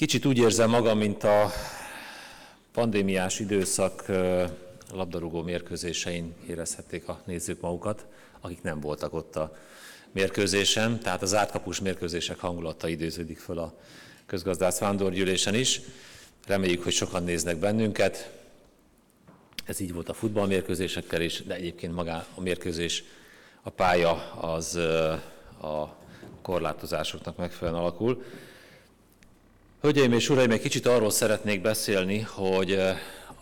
Kicsit úgy érzem magam, mint a pandémiás időszak labdarúgó mérkőzésein érezhették a nézők magukat, akik nem voltak ott a mérkőzésen, tehát az átkapus mérkőzések hangulata időződik föl a közgazdász vándorgyűlésen is. Reméljük, hogy sokan néznek bennünket. Ez így volt a futballmérkőzésekkel is, de egyébként magá a mérkőzés, a pálya az a korlátozásoknak megfelelően alakul. Hölgyeim és uraim, egy kicsit arról szeretnék beszélni, hogy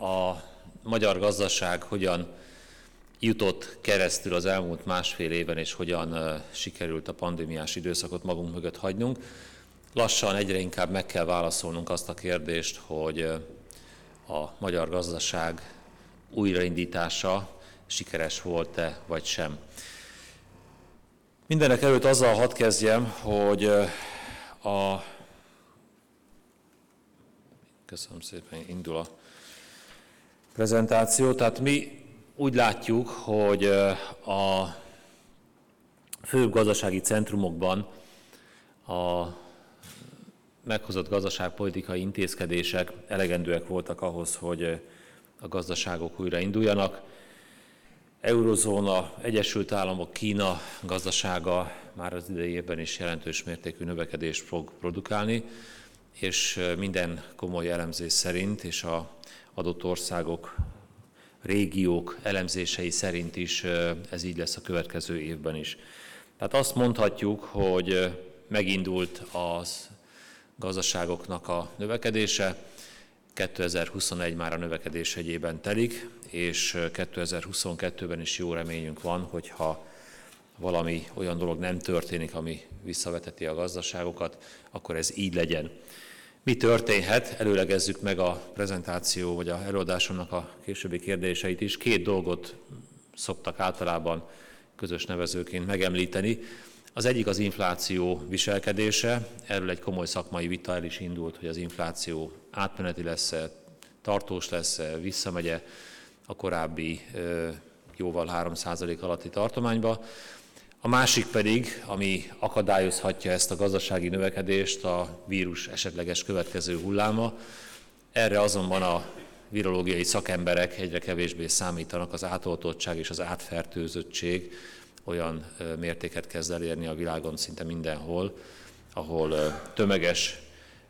a magyar gazdaság hogyan jutott keresztül az elmúlt másfél éven, és hogyan sikerült a pandémiás időszakot magunk mögött hagynunk. Lassan egyre inkább meg kell válaszolnunk azt a kérdést, hogy a magyar gazdaság újraindítása sikeres volt-e vagy sem. Mindenek előtt azzal hadd kezdjem, hogy a Köszönöm szépen, indul a prezentáció. Tehát mi úgy látjuk, hogy a fő gazdasági centrumokban a meghozott gazdaságpolitikai intézkedések elegendőek voltak ahhoz, hogy a gazdaságok újra induljanak. Eurozóna, Egyesült Államok, Kína gazdasága már az idei évben is jelentős mértékű növekedést fog produkálni és minden komoly elemzés szerint, és a adott országok, régiók elemzései szerint is ez így lesz a következő évben is. Tehát azt mondhatjuk, hogy megindult az gazdaságoknak a növekedése, 2021 már a növekedés egyében telik, és 2022-ben is jó reményünk van, hogyha valami olyan dolog nem történik, ami visszaveteti a gazdaságokat, akkor ez így legyen. Mi történhet? Előlegezzük meg a prezentáció vagy a előadásomnak a későbbi kérdéseit is. Két dolgot szoktak általában közös nevezőként megemlíteni. Az egyik az infláció viselkedése. Erről egy komoly szakmai vita el is indult, hogy az infláció átmeneti lesz-e, tartós lesz-e, visszamegye a korábbi jóval 3% alatti tartományba. A másik pedig, ami akadályozhatja ezt a gazdasági növekedést, a vírus esetleges következő hulláma. Erre azonban a virológiai szakemberek egyre kevésbé számítanak, az átoltottság és az átfertőzöttség olyan mértéket kezd elérni a világon szinte mindenhol, ahol tömeges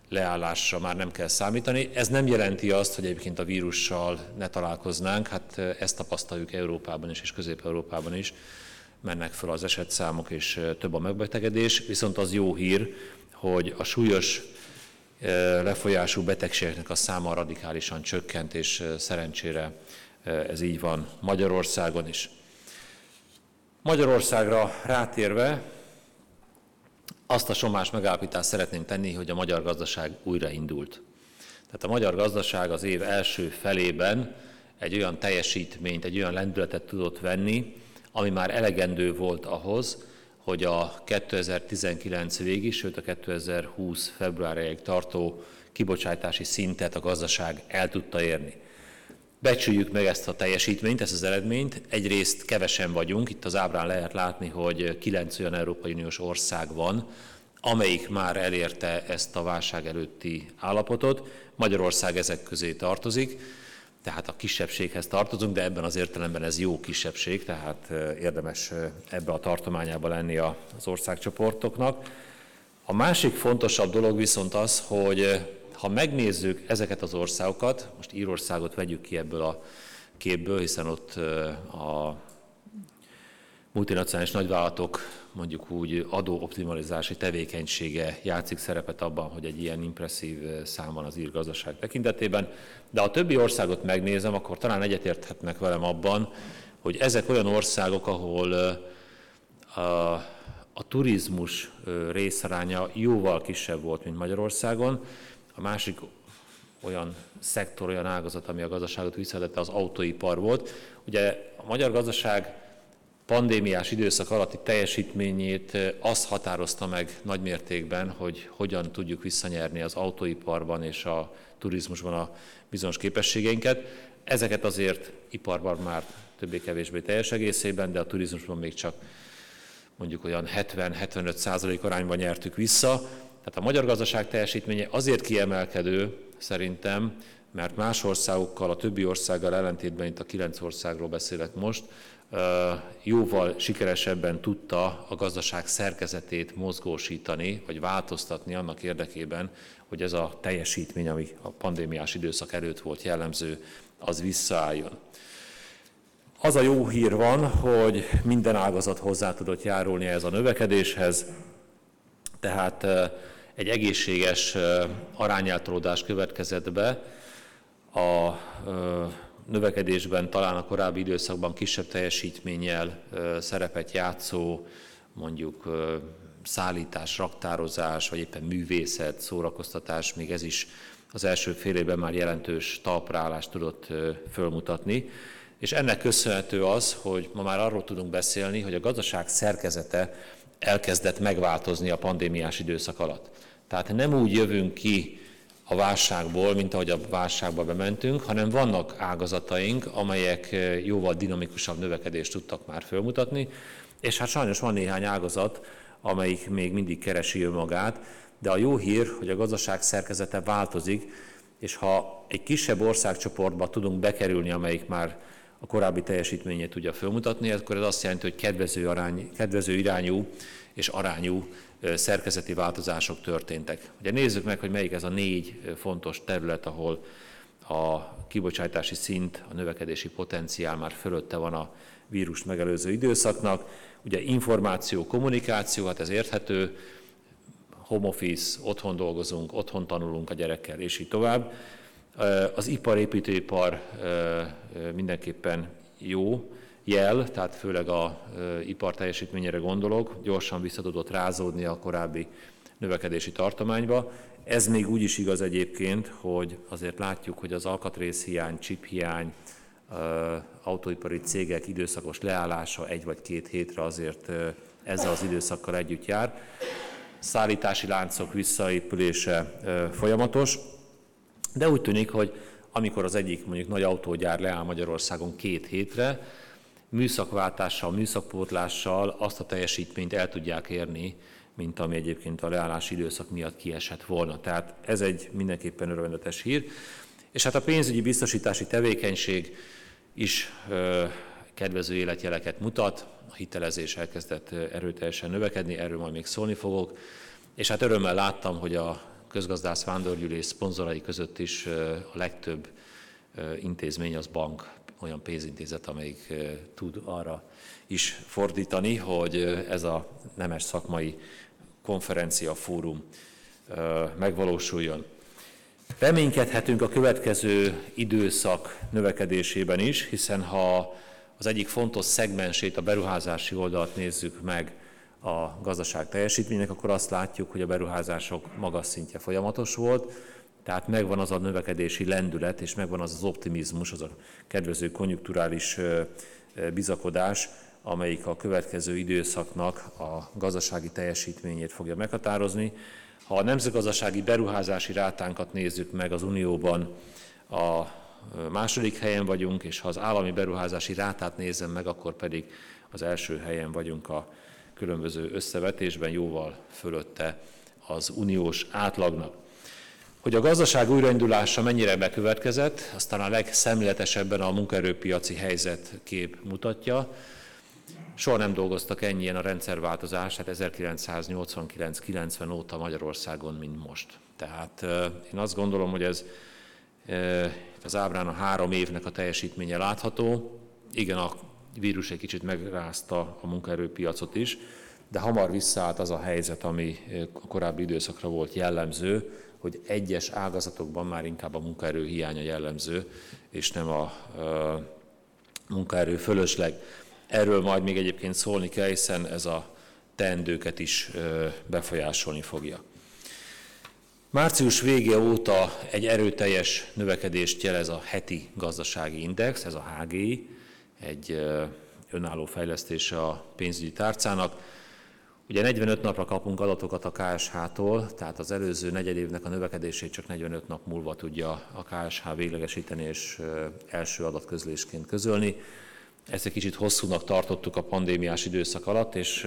leállásra már nem kell számítani. Ez nem jelenti azt, hogy egyébként a vírussal ne találkoznánk, hát ezt tapasztaljuk Európában is és Közép-Európában is, mennek fel az esetszámok, és több a megbetegedés, viszont az jó hír, hogy a súlyos lefolyású betegségeknek a száma radikálisan csökkent, és szerencsére ez így van Magyarországon is. Magyarországra rátérve azt a somás megállapítást szeretnénk tenni, hogy a magyar gazdaság újraindult. Tehát a magyar gazdaság az év első felében egy olyan teljesítményt, egy olyan lendületet tudott venni, ami már elegendő volt ahhoz, hogy a 2019 végig, sőt a 2020 februárjáig tartó kibocsátási szintet a gazdaság el tudta érni. Becsüljük meg ezt a teljesítményt, ezt az eredményt. Egyrészt kevesen vagyunk, itt az ábrán lehet látni, hogy kilenc olyan Európai Uniós ország van, amelyik már elérte ezt a válság előtti állapotot. Magyarország ezek közé tartozik tehát a kisebbséghez tartozunk, de ebben az értelemben ez jó kisebbség, tehát érdemes ebbe a tartományába lenni az országcsoportoknak. A másik fontosabb dolog viszont az, hogy ha megnézzük ezeket az országokat, most Írországot vegyük ki ebből a képből, hiszen ott a multinacionális nagyvállalatok mondjuk úgy adóoptimalizási tevékenysége játszik szerepet abban, hogy egy ilyen impresszív szám van az ír gazdaság tekintetében. De a többi országot megnézem, akkor talán egyetérthetnek velem abban, hogy ezek olyan országok, ahol a, a turizmus részaránya jóval kisebb volt, mint Magyarországon. A másik olyan szektor, olyan ágazat, ami a gazdaságot visszadette, az autóipar volt. Ugye a magyar gazdaság pandémiás időszak alatti teljesítményét az határozta meg nagymértékben, hogy hogyan tudjuk visszanyerni az autóiparban és a turizmusban a bizonyos képességeinket. Ezeket azért iparban már többé-kevésbé teljes egészében, de a turizmusban még csak mondjuk olyan 70-75 százalék arányban nyertük vissza. Tehát a magyar gazdaság teljesítménye azért kiemelkedő szerintem, mert más országokkal, a többi országgal ellentétben, itt a kilenc országról beszélek most, jóval sikeresebben tudta a gazdaság szerkezetét mozgósítani, vagy változtatni annak érdekében, hogy ez a teljesítmény, ami a pandémiás időszak előtt volt jellemző, az visszaálljon. Az a jó hír van, hogy minden ágazat hozzá tudott járulni ez a növekedéshez, tehát egy egészséges arányeltolódás következett be, a növekedésben talán a korábbi időszakban kisebb teljesítménnyel szerepet játszó, mondjuk szállítás, raktározás, vagy éppen művészet, szórakoztatás, még ez is az első fél évben már jelentős talprálást tudott fölmutatni. És ennek köszönhető az, hogy ma már arról tudunk beszélni, hogy a gazdaság szerkezete elkezdett megváltozni a pandémiás időszak alatt. Tehát nem úgy jövünk ki a válságból, mint ahogy a válságba bementünk, hanem vannak ágazataink, amelyek jóval dinamikusabb növekedést tudtak már fölmutatni, és hát sajnos van néhány ágazat, amelyik még mindig keresi önmagát, de a jó hír, hogy a gazdaság szerkezete változik, és ha egy kisebb országcsoportba tudunk bekerülni, amelyik már a korábbi teljesítményét tudja fölmutatni, akkor ez azt jelenti, hogy kedvező, arány, kedvező irányú és arányú szerkezeti változások történtek. Ugye nézzük meg, hogy melyik ez a négy fontos terület, ahol a kibocsátási szint, a növekedési potenciál már fölötte van a vírust megelőző időszaknak. Ugye információ, kommunikáció, hát ez érthető, home office, otthon dolgozunk, otthon tanulunk a gyerekkel, és így tovább. Az iparépítőipar mindenképpen jó, jel, tehát főleg a ipar teljesítményére gondolok, gyorsan vissza tudott rázódni a korábbi növekedési tartományba. Ez még úgy is igaz egyébként, hogy azért látjuk, hogy az alkatrészhiány, csiphiány, autóipari cégek időszakos leállása egy vagy két hétre azért ezzel az időszakkal együtt jár. Szállítási láncok visszaépülése folyamatos, de úgy tűnik, hogy amikor az egyik mondjuk nagy autógyár leáll Magyarországon két hétre, műszakváltással, műszakpótlással azt a teljesítményt el tudják érni, mint ami egyébként a leállási időszak miatt kiesett volna. Tehát ez egy mindenképpen örvendetes hír. És hát a pénzügyi biztosítási tevékenység is ö, kedvező életjeleket mutat, a hitelezés elkezdett erőteljesen növekedni, erről majd még szólni fogok, és hát örömmel láttam, hogy a közgazdász vándorgyűlés szponzorai között is a legtöbb intézmény az bank olyan pénzintézet, amelyik tud arra is fordítani, hogy ez a nemes szakmai konferencia, fórum megvalósuljon. Reménykedhetünk a következő időszak növekedésében is, hiszen ha az egyik fontos szegmensét, a beruházási oldalt nézzük meg a gazdaság teljesítménynek, akkor azt látjuk, hogy a beruházások magas szintje folyamatos volt, tehát megvan az a növekedési lendület, és megvan az az optimizmus, az a kedvező konjunkturális bizakodás, amelyik a következő időszaknak a gazdasági teljesítményét fogja meghatározni. Ha a nemzetgazdasági beruházási rátánkat nézzük meg az Unióban, a második helyen vagyunk, és ha az állami beruházási rátát nézem meg, akkor pedig az első helyen vagyunk a különböző összevetésben, jóval fölötte az uniós átlagnak. Hogy a gazdaság újraindulása mennyire bekövetkezett, aztán a legszemléletesebben a munkaerőpiaci helyzetkép mutatja. Soha nem dolgoztak ennyien a rendszerváltozás, hát 1989-90 óta Magyarországon, mint most. Tehát én azt gondolom, hogy ez az ábrán a három évnek a teljesítménye látható. Igen, a vírus egy kicsit megrázta a munkaerőpiacot is, de hamar visszaállt az a helyzet, ami a korábbi időszakra volt jellemző, hogy egyes ágazatokban már inkább a munkaerő hiánya jellemző, és nem a munkaerő fölösleg. Erről majd még egyébként szólni kell, hiszen ez a teendőket is befolyásolni fogja. Március vége óta egy erőteljes növekedést jelez a heti gazdasági index, ez a HGI, egy önálló fejlesztése a pénzügyi tárcának. Ugye 45 napra kapunk adatokat a KSH-tól, tehát az előző negyedévnek a növekedését csak 45 nap múlva tudja a KSH véglegesíteni és első adatközlésként közölni. Ezt egy kicsit hosszúnak tartottuk a pandémiás időszak alatt, és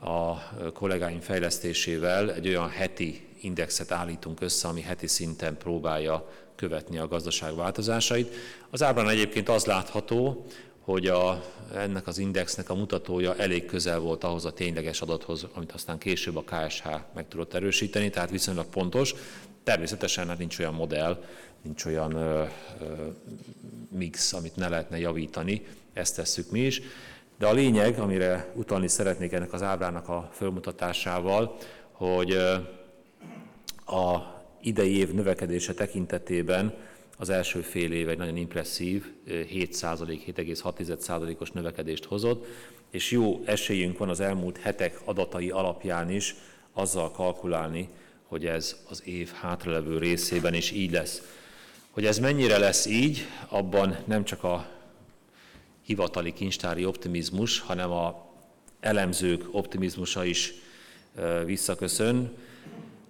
a kollégáim fejlesztésével egy olyan heti indexet állítunk össze, ami heti szinten próbálja követni a gazdaság változásait. Az ábrán egyébként az látható, hogy a, ennek az indexnek a mutatója elég közel volt ahhoz a tényleges adathoz, amit aztán később a KSH meg tudott erősíteni, tehát viszonylag pontos. Természetesen hát nincs olyan modell, nincs olyan ö, ö, mix, amit ne lehetne javítani, ezt tesszük mi is. De a lényeg, amire utalni szeretnék ennek az ábrának a felmutatásával, hogy a idei év növekedése tekintetében az első fél év egy nagyon impresszív 7% 7,6%-os növekedést hozott, és jó esélyünk van az elmúlt hetek adatai alapján is azzal kalkulálni, hogy ez az év hátralevő részében is így lesz. Hogy ez mennyire lesz így, abban nem csak a hivatali kincstári optimizmus, hanem a elemzők optimizmusa is visszaköszön.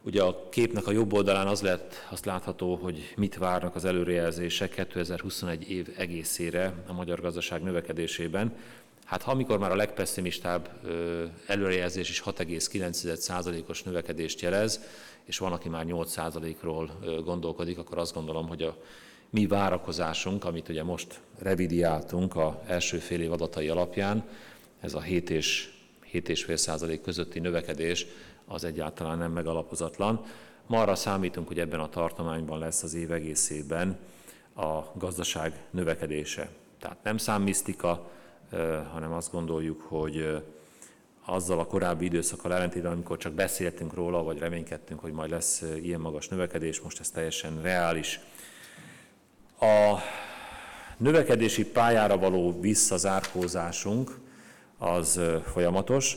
Ugye a képnek a jobb oldalán az lett, azt látható, hogy mit várnak az előrejelzések 2021 év egészére a magyar gazdaság növekedésében. Hát ha amikor már a legpesszimistább előrejelzés is 6,9%-os növekedést jelez, és van, aki már 8%-ról gondolkodik, akkor azt gondolom, hogy a mi várakozásunk, amit ugye most revidiáltunk a első fél év adatai alapján, ez a 7 és 7,5% közötti növekedés az egyáltalán nem megalapozatlan. Ma arra számítunk, hogy ebben a tartományban lesz az év egészében a gazdaság növekedése. Tehát nem számmisztika, hanem azt gondoljuk, hogy azzal a korábbi időszakkal ellentétben, amikor csak beszéltünk róla, vagy reménykedtünk, hogy majd lesz ilyen magas növekedés, most ez teljesen reális. A növekedési pályára való visszazárkózásunk az folyamatos,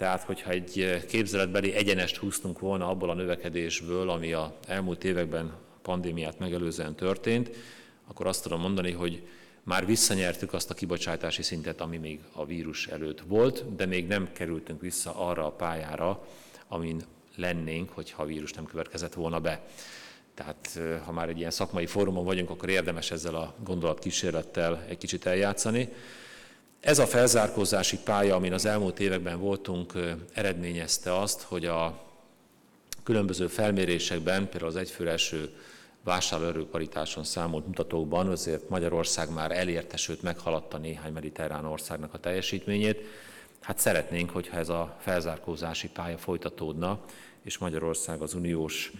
tehát, hogyha egy képzeletbeli egyenest húztunk volna abból a növekedésből, ami a elmúlt években pandémiát megelőzően történt, akkor azt tudom mondani, hogy már visszanyertük azt a kibocsátási szintet, ami még a vírus előtt volt, de még nem kerültünk vissza arra a pályára, amin lennénk, hogyha a vírus nem következett volna be. Tehát ha már egy ilyen szakmai fórumon vagyunk, akkor érdemes ezzel a gondolatkísérlettel egy kicsit eljátszani. Ez a felzárkózási pálya, amin az elmúlt években voltunk, eredményezte azt, hogy a különböző felmérésekben, például az egyfő első vásárlóerőparitáson számolt mutatókban, azért Magyarország már elérte, sőt meghaladta néhány mediterrán országnak a teljesítményét. Hát szeretnénk, hogyha ez a felzárkózási pálya folytatódna, és Magyarország az uniós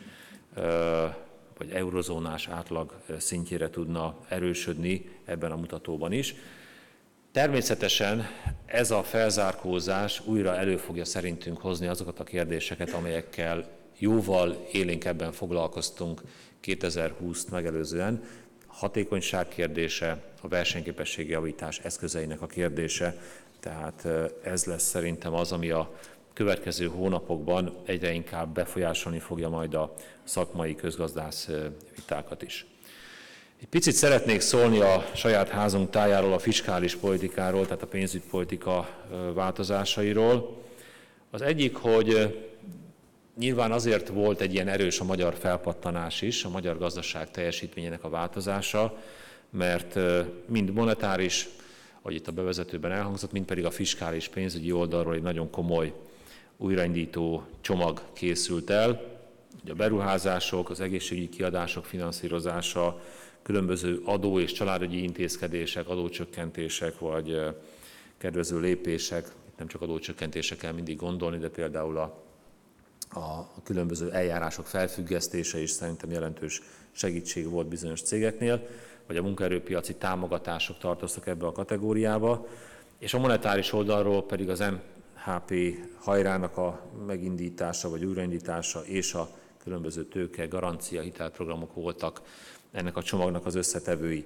vagy eurozónás átlag szintjére tudna erősödni ebben a mutatóban is. Természetesen ez a felzárkózás újra elő fogja szerintünk hozni azokat a kérdéseket, amelyekkel jóval élénkebben foglalkoztunk 2020-t megelőzően. Hatékonyság kérdése, a versenyképesség javítás eszközeinek a kérdése, tehát ez lesz szerintem az, ami a következő hónapokban egyre inkább befolyásolni fogja majd a szakmai közgazdász vitákat is. Egy picit szeretnék szólni a saját házunk tájáról, a fiskális politikáról, tehát a pénzügypolitika változásairól. Az egyik, hogy nyilván azért volt egy ilyen erős a magyar felpattanás is, a magyar gazdaság teljesítményének a változása, mert mind monetáris, ahogy itt a bevezetőben elhangzott, mind pedig a fiskális pénzügyi oldalról egy nagyon komoly újraindító csomag készült el. Ugye a beruházások, az egészségügyi kiadások finanszírozása, különböző adó és családügyi intézkedések, adócsökkentések vagy kedvező lépések, nem csak adócsökkentések kell mindig gondolni, de például a, a különböző eljárások felfüggesztése is szerintem jelentős segítség volt bizonyos cégeknél, vagy a munkaerőpiaci támogatások tartoztak ebbe a kategóriába, és a monetáris oldalról pedig az HP hajrának a megindítása vagy újraindítása és a különböző tőke, garancia, hitelprogramok voltak ennek a csomagnak az összetevői.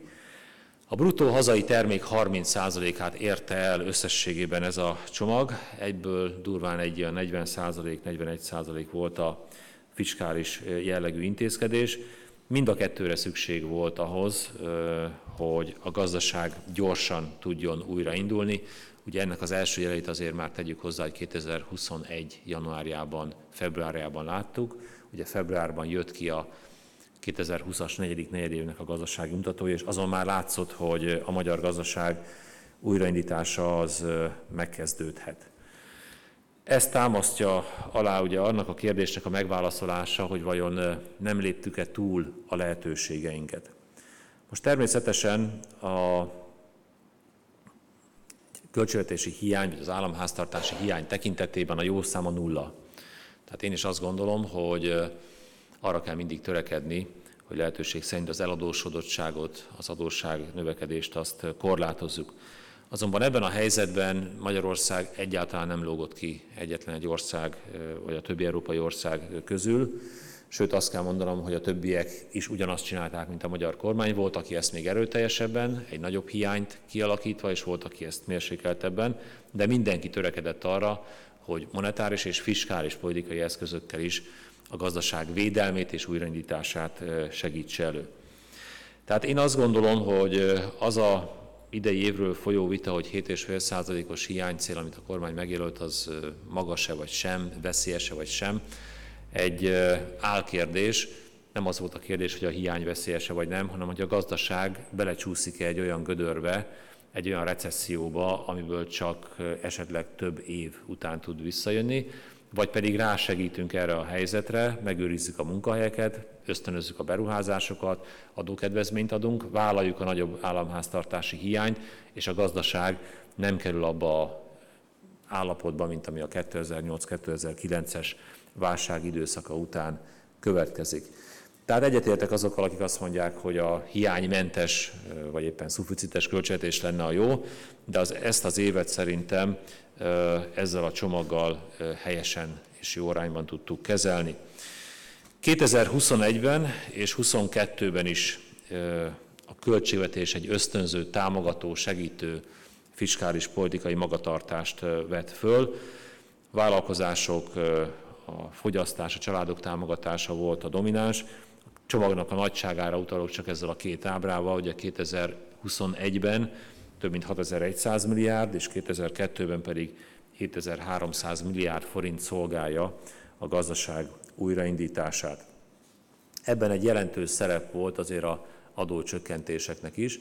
A bruttó hazai termék 30%-át érte el összességében ez a csomag, egyből durván egy olyan 40%-41% volt a fiskális jellegű intézkedés. Mind a kettőre szükség volt ahhoz, hogy a gazdaság gyorsan tudjon újraindulni. Ugye ennek az első jeleit azért már tegyük hozzá, hogy 2021. januárjában, februárjában láttuk. Ugye februárban jött ki a 2020-as negyedik negyedévnek a gazdasági mutatója, és azon már látszott, hogy a magyar gazdaság újraindítása az megkezdődhet. Ezt támasztja alá ugye annak a kérdésnek a megválaszolása, hogy vajon nem léptük-e túl a lehetőségeinket. Most természetesen a költségvetési hiány, vagy az államháztartási hiány tekintetében a jó száma nulla. Tehát én is azt gondolom, hogy arra kell mindig törekedni, hogy lehetőség szerint az eladósodottságot, az adósság növekedést azt korlátozzuk. Azonban ebben a helyzetben Magyarország egyáltalán nem lógott ki egyetlen egy ország, vagy a többi európai ország közül. Sőt, azt kell mondanom, hogy a többiek is ugyanazt csinálták, mint a magyar kormány. Volt, aki ezt még erőteljesebben, egy nagyobb hiányt kialakítva, és volt, aki ezt mérsékeltebben, de mindenki törekedett arra, hogy monetáris és fiskális politikai eszközökkel is a gazdaság védelmét és újraindítását segítse elő. Tehát én azt gondolom, hogy az a idei évről folyó vita, hogy 7,5%-os hiánycél, amit a kormány megjelölt, az magas-e vagy sem, veszélyese vagy sem, egy álkérdés. Nem az volt a kérdés, hogy a hiány veszélyese vagy nem, hanem hogy a gazdaság belecsúszik-e egy olyan gödörbe, egy olyan recesszióba, amiből csak esetleg több év után tud visszajönni, vagy pedig rásegítünk erre a helyzetre, megőrizzük a munkahelyeket, ösztönözzük a beruházásokat, adókedvezményt adunk, vállaljuk a nagyobb államháztartási hiányt, és a gazdaság nem kerül abba a állapotba, mint ami a 2008-2009-es válság időszaka után következik. Tehát egyetértek azokkal, akik azt mondják, hogy a hiánymentes, vagy éppen szuficites költségvetés lenne a jó, de az, ezt az évet szerintem ezzel a csomaggal helyesen és jó arányban tudtuk kezelni. 2021-ben és 2022-ben is a költségvetés egy ösztönző, támogató, segítő fiskális politikai magatartást vett föl. Vállalkozások, a fogyasztás, a családok támogatása volt a domináns. Csomagnak a nagyságára utalok csak ezzel a két ábrával, ugye 2021-ben több mint 6100 milliárd, és 2002-ben pedig 7300 milliárd forint szolgálja a gazdaság újraindítását. Ebben egy jelentős szerep volt azért a adócsökkentéseknek is,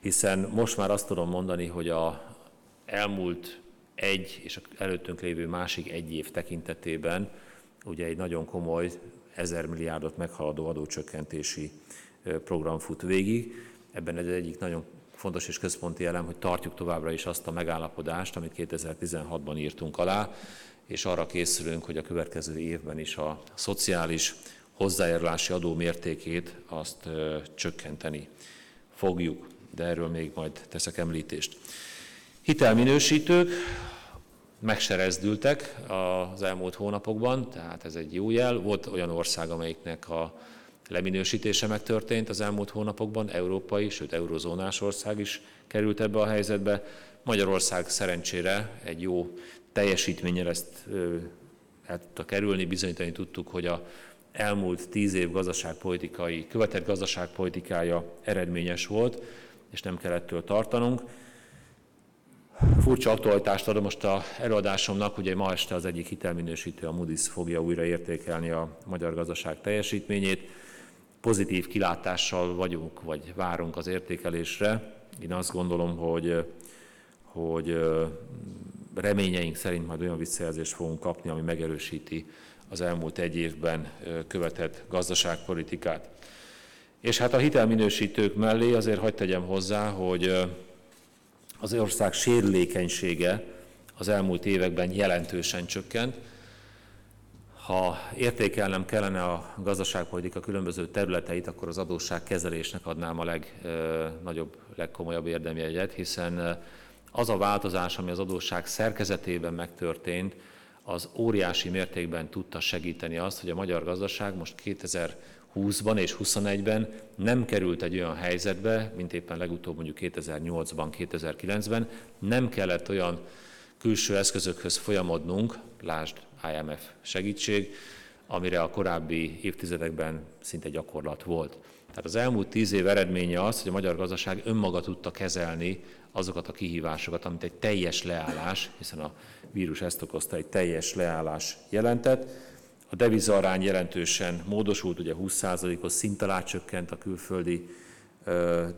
hiszen most már azt tudom mondani, hogy a elmúlt egy és előttünk lévő másik egy év tekintetében ugye egy nagyon komoly ezer milliárdot meghaladó adócsökkentési program fut végig. Ebben egy egyik nagyon fontos és központi elem, hogy tartjuk továbbra is azt a megállapodást, amit 2016-ban írtunk alá, és arra készülünk, hogy a következő évben is a szociális hozzájárulási adó mértékét azt csökkenteni fogjuk, de erről még majd teszek említést. Hitelminősítők megserezdültek az elmúlt hónapokban, tehát ez egy jó jel. Volt olyan ország, amelyiknek a leminősítése megtörtént az elmúlt hónapokban, európai, sőt eurozónás ország is került ebbe a helyzetbe. Magyarország szerencsére egy jó teljesítménnyel ezt el tudta kerülni, bizonyítani tudtuk, hogy a elmúlt tíz év gazdaságpolitikai, követett gazdaságpolitikája eredményes volt, és nem kellettől tartanunk. Furcsa aktualitást adom most a előadásomnak, ugye ma este az egyik hitelminősítő, a Moody's fogja újra értékelni a magyar gazdaság teljesítményét. Pozitív kilátással vagyunk, vagy várunk az értékelésre. Én azt gondolom, hogy, hogy reményeink szerint majd olyan visszajelzést fogunk kapni, ami megerősíti az elmúlt egy évben követett gazdaságpolitikát. És hát a hitelminősítők mellé azért hagyd tegyem hozzá, hogy az ország sérülékenysége az elmúlt években jelentősen csökkent. Ha értékelnem kellene a gazdaságpolitika különböző területeit, akkor az adósságkezelésnek adnám a legnagyobb, legkomolyabb érdemjegyet, hiszen az a változás, ami az adósság szerkezetében megtörtént, az óriási mértékben tudta segíteni azt, hogy a magyar gazdaság most 2020-ban és 2021-ben nem került egy olyan helyzetbe, mint éppen legutóbb mondjuk 2008-ban, 2009-ben, nem kellett olyan külső eszközökhöz folyamodnunk, lásd IMF segítség, amire a korábbi évtizedekben szinte gyakorlat volt. Tehát az elmúlt tíz év eredménye az, hogy a magyar gazdaság önmaga tudta kezelni azokat a kihívásokat, amit egy teljes leállás, hiszen a vírus ezt okozta, egy teljes leállás jelentett. A devizarány jelentősen módosult, ugye 20%-os szint alá csökkent a külföldi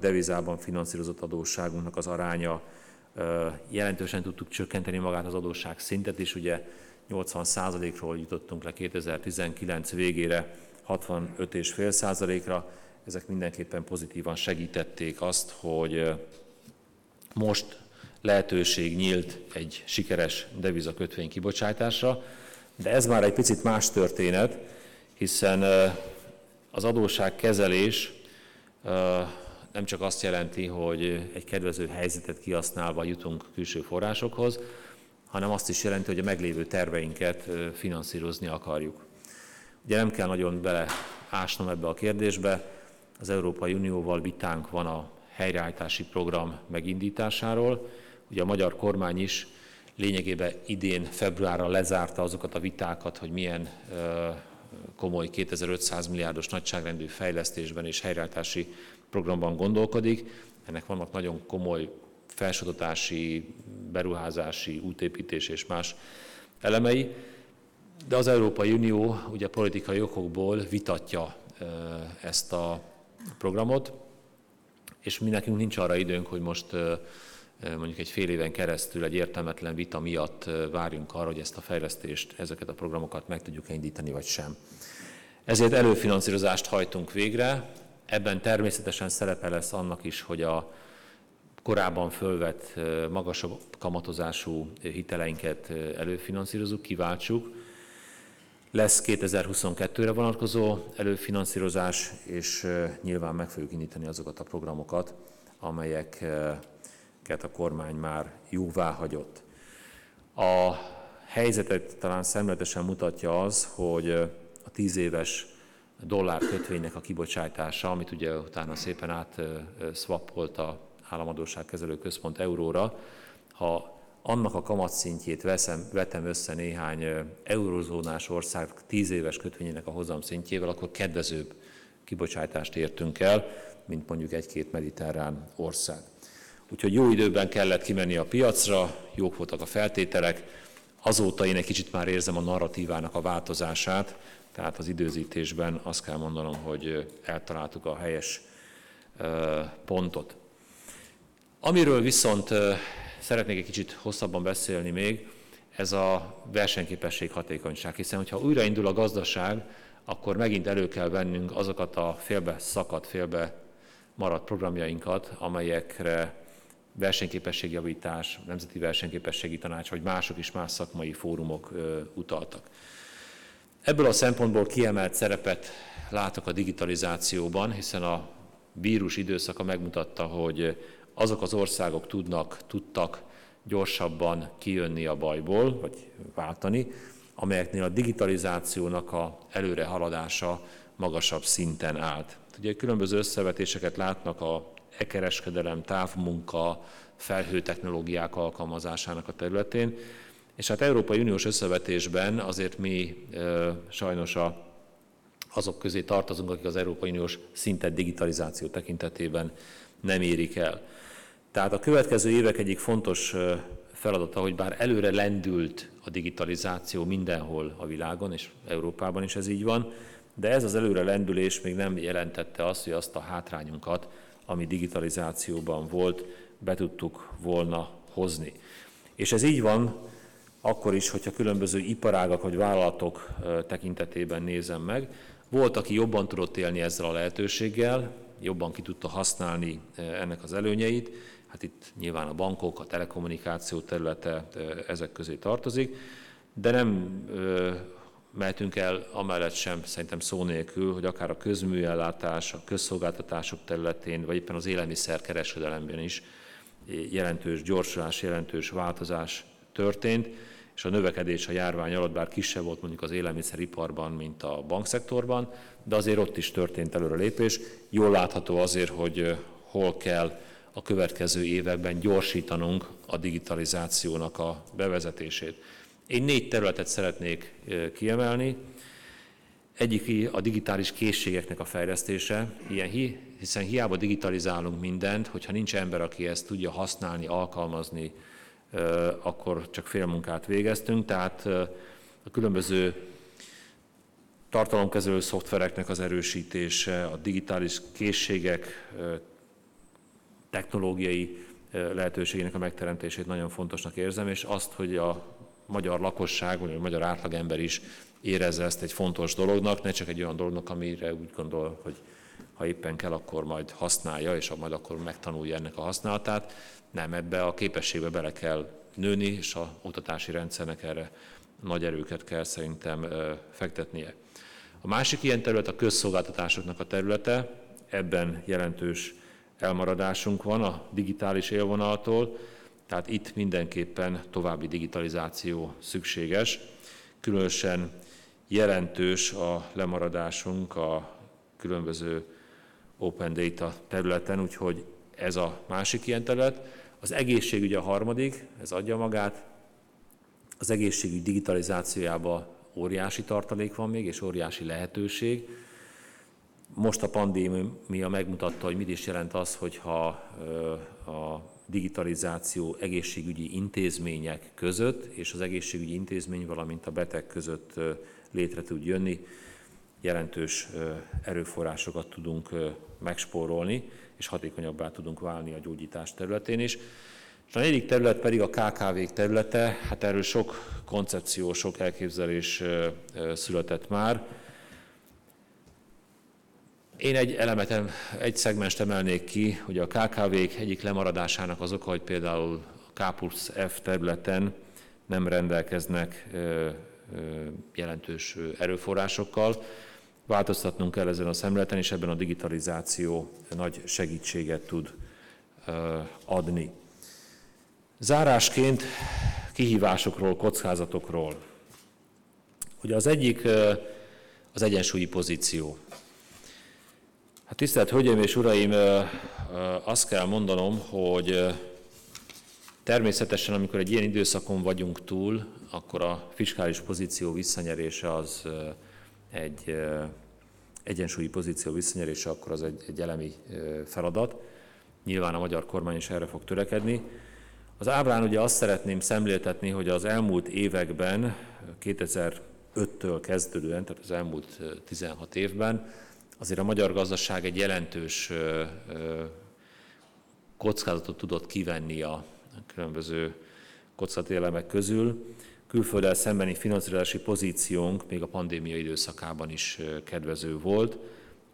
devizában finanszírozott adósságunknak az aránya, jelentősen tudtuk csökkenteni magát az adósság szintet is, ugye 80%-ról jutottunk le 2019 végére 65,5%-ra. Ezek mindenképpen pozitívan segítették azt, hogy most lehetőség nyílt egy sikeres devizakötvény kibocsátásra, de ez már egy picit más történet, hiszen az adósságkezelés nem csak azt jelenti, hogy egy kedvező helyzetet kihasználva jutunk külső forrásokhoz, hanem azt is jelenti, hogy a meglévő terveinket finanszírozni akarjuk. Ugye nem kell nagyon beleásnom ebbe a kérdésbe, az Európai Unióval vitánk van a helyreállítási program megindításáról. Ugye a magyar kormány is lényegében idén februárra lezárta azokat a vitákat, hogy milyen komoly 2500 milliárdos nagyságrendű fejlesztésben és helyreállítási programban gondolkodik. Ennek vannak nagyon komoly felsorolási, beruházási, útépítés és más elemei, de az Európai Unió ugye politikai okokból vitatja ezt a programot, és mi nekünk nincs arra időnk, hogy most mondjuk egy fél éven keresztül egy értelmetlen vita miatt várjunk arra, hogy ezt a fejlesztést, ezeket a programokat meg tudjuk indítani, vagy sem. Ezért előfinanszírozást hajtunk végre, ebben természetesen szerepe lesz annak is, hogy a korábban fölvett magasabb kamatozású hiteleinket előfinanszírozunk, kiváltsuk. Lesz 2022-re vonatkozó előfinanszírozás, és nyilván meg fogjuk indítani azokat a programokat, amelyeket a kormány már jóvá hagyott. A helyzetet talán szemletesen mutatja az, hogy a tíz éves dollár kötvénynek a kibocsátása, amit ugye utána szépen át swapolt a államadóságkezelő központ euróra, ha annak a kamatszintjét veszem, vetem össze néhány eurozónás ország tíz éves kötvényének a hozam szintjével, akkor kedvezőbb kibocsátást értünk el, mint mondjuk egy-két mediterrán ország. Úgyhogy jó időben kellett kimenni a piacra, jók voltak a feltételek, azóta én egy kicsit már érzem a narratívának a változását, tehát az időzítésben azt kell mondanom, hogy eltaláltuk a helyes pontot. Amiről viszont szeretnék egy kicsit hosszabban beszélni még, ez a versenyképesség hatékonyság, hiszen hogyha újraindul a gazdaság, akkor megint elő kell vennünk azokat a félbe szakadt, félbe maradt programjainkat, amelyekre versenyképességjavítás, Nemzeti Versenyképességi Tanács, vagy mások is más szakmai fórumok utaltak. Ebből a szempontból kiemelt szerepet látok a digitalizációban, hiszen a vírus időszaka megmutatta, hogy azok az országok tudnak, tudtak gyorsabban kijönni a bajból, vagy váltani, amelyeknél a digitalizációnak a előrehaladása magasabb szinten állt. Ugye különböző összevetéseket látnak a e-kereskedelem, távmunka, felhőtechnológiák alkalmazásának a területén, és hát Európai Uniós összevetésben azért mi sajnos a, azok közé tartozunk, akik az Európai Uniós szintet digitalizáció tekintetében nem érik el. Tehát a következő évek egyik fontos feladata, hogy bár előre lendült a digitalizáció mindenhol a világon, és Európában is ez így van, de ez az előre lendülés még nem jelentette azt, hogy azt a hátrányunkat, ami digitalizációban volt, be tudtuk volna hozni. És ez így van akkor is, hogyha különböző iparágak vagy vállalatok tekintetében nézem meg. Volt, aki jobban tudott élni ezzel a lehetőséggel, jobban ki tudta használni ennek az előnyeit, hát itt nyilván a bankok, a telekommunikáció területe ezek közé tartozik, de nem mehetünk el amellett sem szerintem szó nélkül, hogy akár a közműellátás, a közszolgáltatások területén, vagy éppen az élelmiszer kereskedelemben is jelentős gyorsulás, jelentős változás történt, és a növekedés a járvány alatt bár kisebb volt mondjuk az élelmiszeriparban, mint a bankszektorban, de azért ott is történt előrelépés. Jól látható azért, hogy hol kell a következő években gyorsítanunk a digitalizációnak a bevezetését. Én négy területet szeretnék kiemelni. Egyik a digitális készségeknek a fejlesztése, ilyen, hiszen hiába digitalizálunk mindent, hogyha nincs ember, aki ezt tudja használni, alkalmazni, akkor csak félmunkát végeztünk. Tehát a különböző tartalomkezelő szoftvereknek az erősítése, a digitális készségek technológiai lehetőségének a megteremtését nagyon fontosnak érzem, és azt, hogy a magyar lakosság, vagy a magyar átlagember is érezze ezt egy fontos dolognak, ne csak egy olyan dolognak, amire úgy gondol, hogy ha éppen kell, akkor majd használja, és majd akkor megtanulja ennek a használatát. Nem, ebbe a képességbe bele kell nőni, és a oktatási rendszernek erre nagy erőket kell szerintem fektetnie. A másik ilyen terület a közszolgáltatásoknak a területe, ebben jelentős elmaradásunk van a digitális élvonaltól, tehát itt mindenképpen további digitalizáció szükséges. Különösen jelentős a lemaradásunk a különböző open data területen, úgyhogy ez a másik ilyen terület. Az egészségügy a harmadik, ez adja magát. Az egészségügy digitalizációjában óriási tartalék van még, és óriási lehetőség. Most a pandémia megmutatta, hogy mit is jelent az, hogyha a digitalizáció egészségügyi intézmények között és az egészségügyi intézmény, valamint a beteg között létre tud jönni, jelentős erőforrásokat tudunk megspórolni, és hatékonyabbá tudunk válni a gyógyítás területén is. És a negyedik terület pedig a KKV-k területe, hát erről sok koncepció, sok elképzelés született már. Én egy elemet, egy szegmest emelnék ki, hogy a KKV-k egyik lemaradásának az oka, hogy például K plusz F területen nem rendelkeznek jelentős erőforrásokkal. Változtatnunk kell ezen a szemleten, és ebben a digitalizáció nagy segítséget tud adni. Zárásként kihívásokról, kockázatokról. Ugye az egyik az egyensúlyi pozíció. Hát tisztelt Hölgyeim és Uraim, azt kell mondanom, hogy természetesen, amikor egy ilyen időszakon vagyunk túl, akkor a fiskális pozíció visszanyerése az egy egyensúlyi pozíció visszanyerése, akkor az egy, egy elemi feladat. Nyilván a magyar kormány is erre fog törekedni. Az ábrán ugye azt szeretném szemléltetni, hogy az elmúlt években, 2005-től kezdődően, tehát az elmúlt 16 évben, azért a magyar gazdaság egy jelentős kockázatot tudott kivenni a különböző kockázatelemek közül. Külfölddel szembeni finanszírozási pozíciónk még a pandémia időszakában is kedvező volt,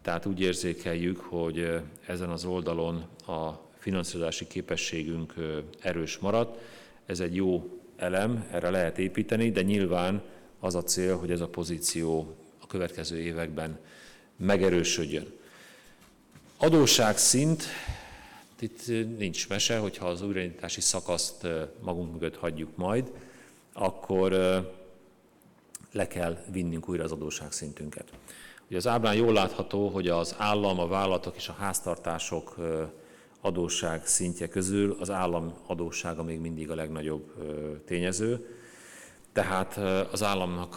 tehát úgy érzékeljük, hogy ezen az oldalon a finanszírozási képességünk erős maradt. Ez egy jó elem, erre lehet építeni, de nyilván az a cél, hogy ez a pozíció a következő években megerősödjön. Adósság szint, itt nincs mese, hogyha az újraindítási szakaszt magunk mögött hagyjuk majd, akkor le kell vinnünk újra az adósságszintünket. Ugye az ábrán jól látható, hogy az állam, a vállalatok és a háztartások adósság szintje közül az állam adóssága még mindig a legnagyobb tényező, tehát az államnak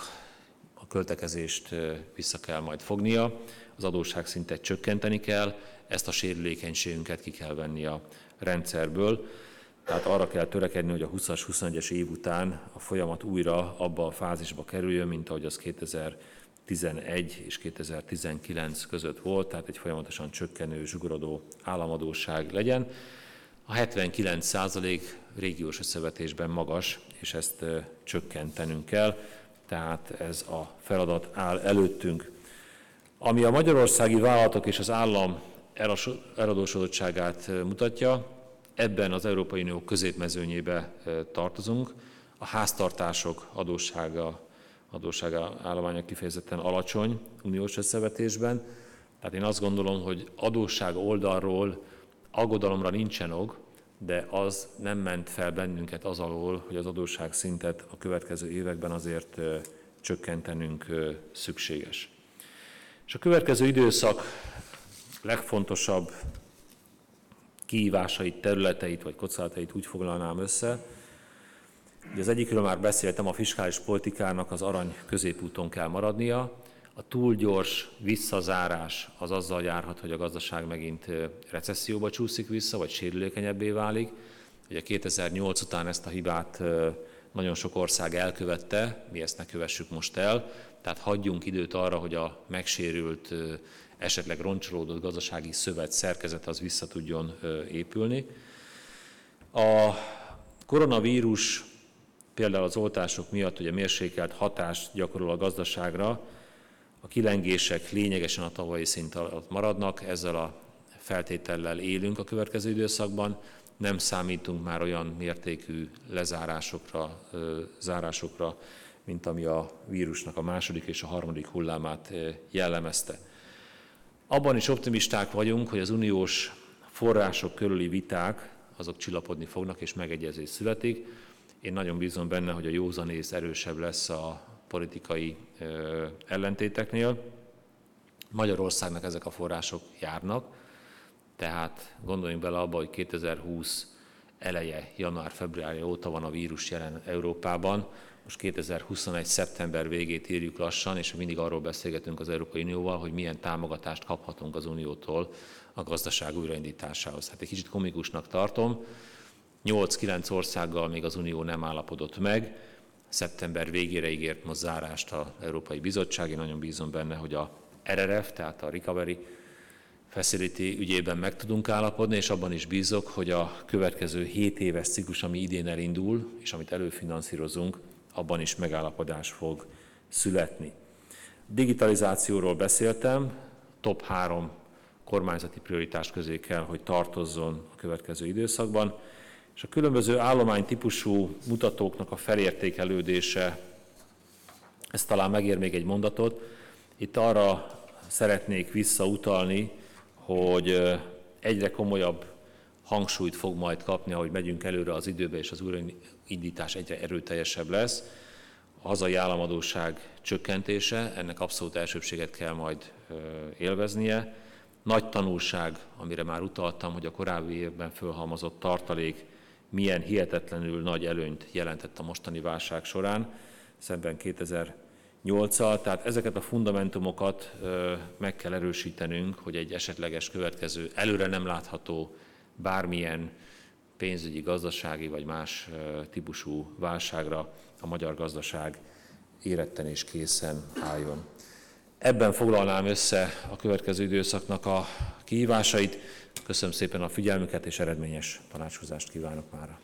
költekezést vissza kell majd fognia, az adósság szintet csökkenteni kell, ezt a sérülékenységünket ki kell venni a rendszerből. Tehát arra kell törekedni, hogy a 20-as, 21-es év után a folyamat újra abba a fázisba kerüljön, mint ahogy az 2011 és 2019 között volt, tehát egy folyamatosan csökkenő, zsugorodó államadóság legyen. A 79 százalék régiós összevetésben magas, és ezt csökkentenünk kell, tehát ez a feladat áll előttünk. Ami a magyarországi vállalatok és az állam eladósodottságát mutatja, ebben az Európai Unió középmezőnyébe tartozunk. A háztartások adóssága, adóssága állománya kifejezetten alacsony uniós összevetésben. Tehát én azt gondolom, hogy adósság oldalról aggodalomra nincsen ok, de az nem ment fel bennünket az alól, hogy az adósság szintet a következő években azért csökkentenünk szükséges. És a következő időszak legfontosabb kihívásait, területeit vagy kockázatait úgy foglalnám össze, hogy az egyikről már beszéltem, a fiskális politikának az arany középúton kell maradnia. A túl gyors visszazárás az azzal járhat, hogy a gazdaság megint recesszióba csúszik vissza, vagy sérülékenyebbé válik. Ugye 2008 után ezt a hibát nagyon sok ország elkövette, mi ezt ne kövessük most el, tehát hagyjunk időt arra, hogy a megsérült, esetleg roncsolódott gazdasági szövet szerkezet az vissza tudjon épülni. A koronavírus például az oltások miatt ugye mérsékelt hatást gyakorol a gazdaságra, a kilengések lényegesen a tavalyi szint alatt maradnak, ezzel a feltétellel élünk a következő időszakban, nem számítunk már olyan mértékű lezárásokra, zárásokra, mint ami a vírusnak a második és a harmadik hullámát jellemezte. Abban is optimisták vagyunk, hogy az uniós források körüli viták azok csillapodni fognak, és megegyezés születik. Én nagyon bízom benne, hogy a józanész erősebb lesz a politikai ellentéteknél. Magyarországnak ezek a források járnak, tehát gondoljunk bele abba, hogy 2020 eleje, január-február óta van a vírus jelen Európában, most 2021. szeptember végét írjuk lassan, és mindig arról beszélgetünk az Európai Unióval, hogy milyen támogatást kaphatunk az Uniótól a gazdaság újraindításához. Hát egy kicsit komikusnak tartom, 8-9 országgal még az Unió nem állapodott meg, szeptember végére ígért most zárást az Európai Bizottság, én nagyon bízom benne, hogy a RRF, tehát a Recovery Facility ügyében meg tudunk állapodni, és abban is bízok, hogy a következő 7 éves ciklus, ami idén elindul, és amit előfinanszírozunk, abban is megállapodás fog születni. Digitalizációról beszéltem, top három kormányzati prioritás közé kell, hogy tartozzon a következő időszakban, és a különböző állománytípusú mutatóknak a felértékelődése, ez talán megér még egy mondatot, itt arra szeretnék visszautalni, hogy egyre komolyabb hangsúlyt fog majd kapni, ahogy megyünk előre az időbe, és az újraindítás egyre erőteljesebb lesz. A hazai államadóság csökkentése, ennek abszolút elsőbséget kell majd élveznie. Nagy tanulság, amire már utaltam, hogy a korábbi évben fölhalmozott tartalék milyen hihetetlenül nagy előnyt jelentett a mostani válság során, szemben 2008-al. Tehát ezeket a fundamentumokat meg kell erősítenünk, hogy egy esetleges következő, előre nem látható bármilyen pénzügyi, gazdasági vagy más típusú válságra a magyar gazdaság éretten és készen álljon. Ebben foglalnám össze a következő időszaknak a kihívásait. Köszönöm szépen a figyelmüket, és eredményes tanácskozást kívánok mára.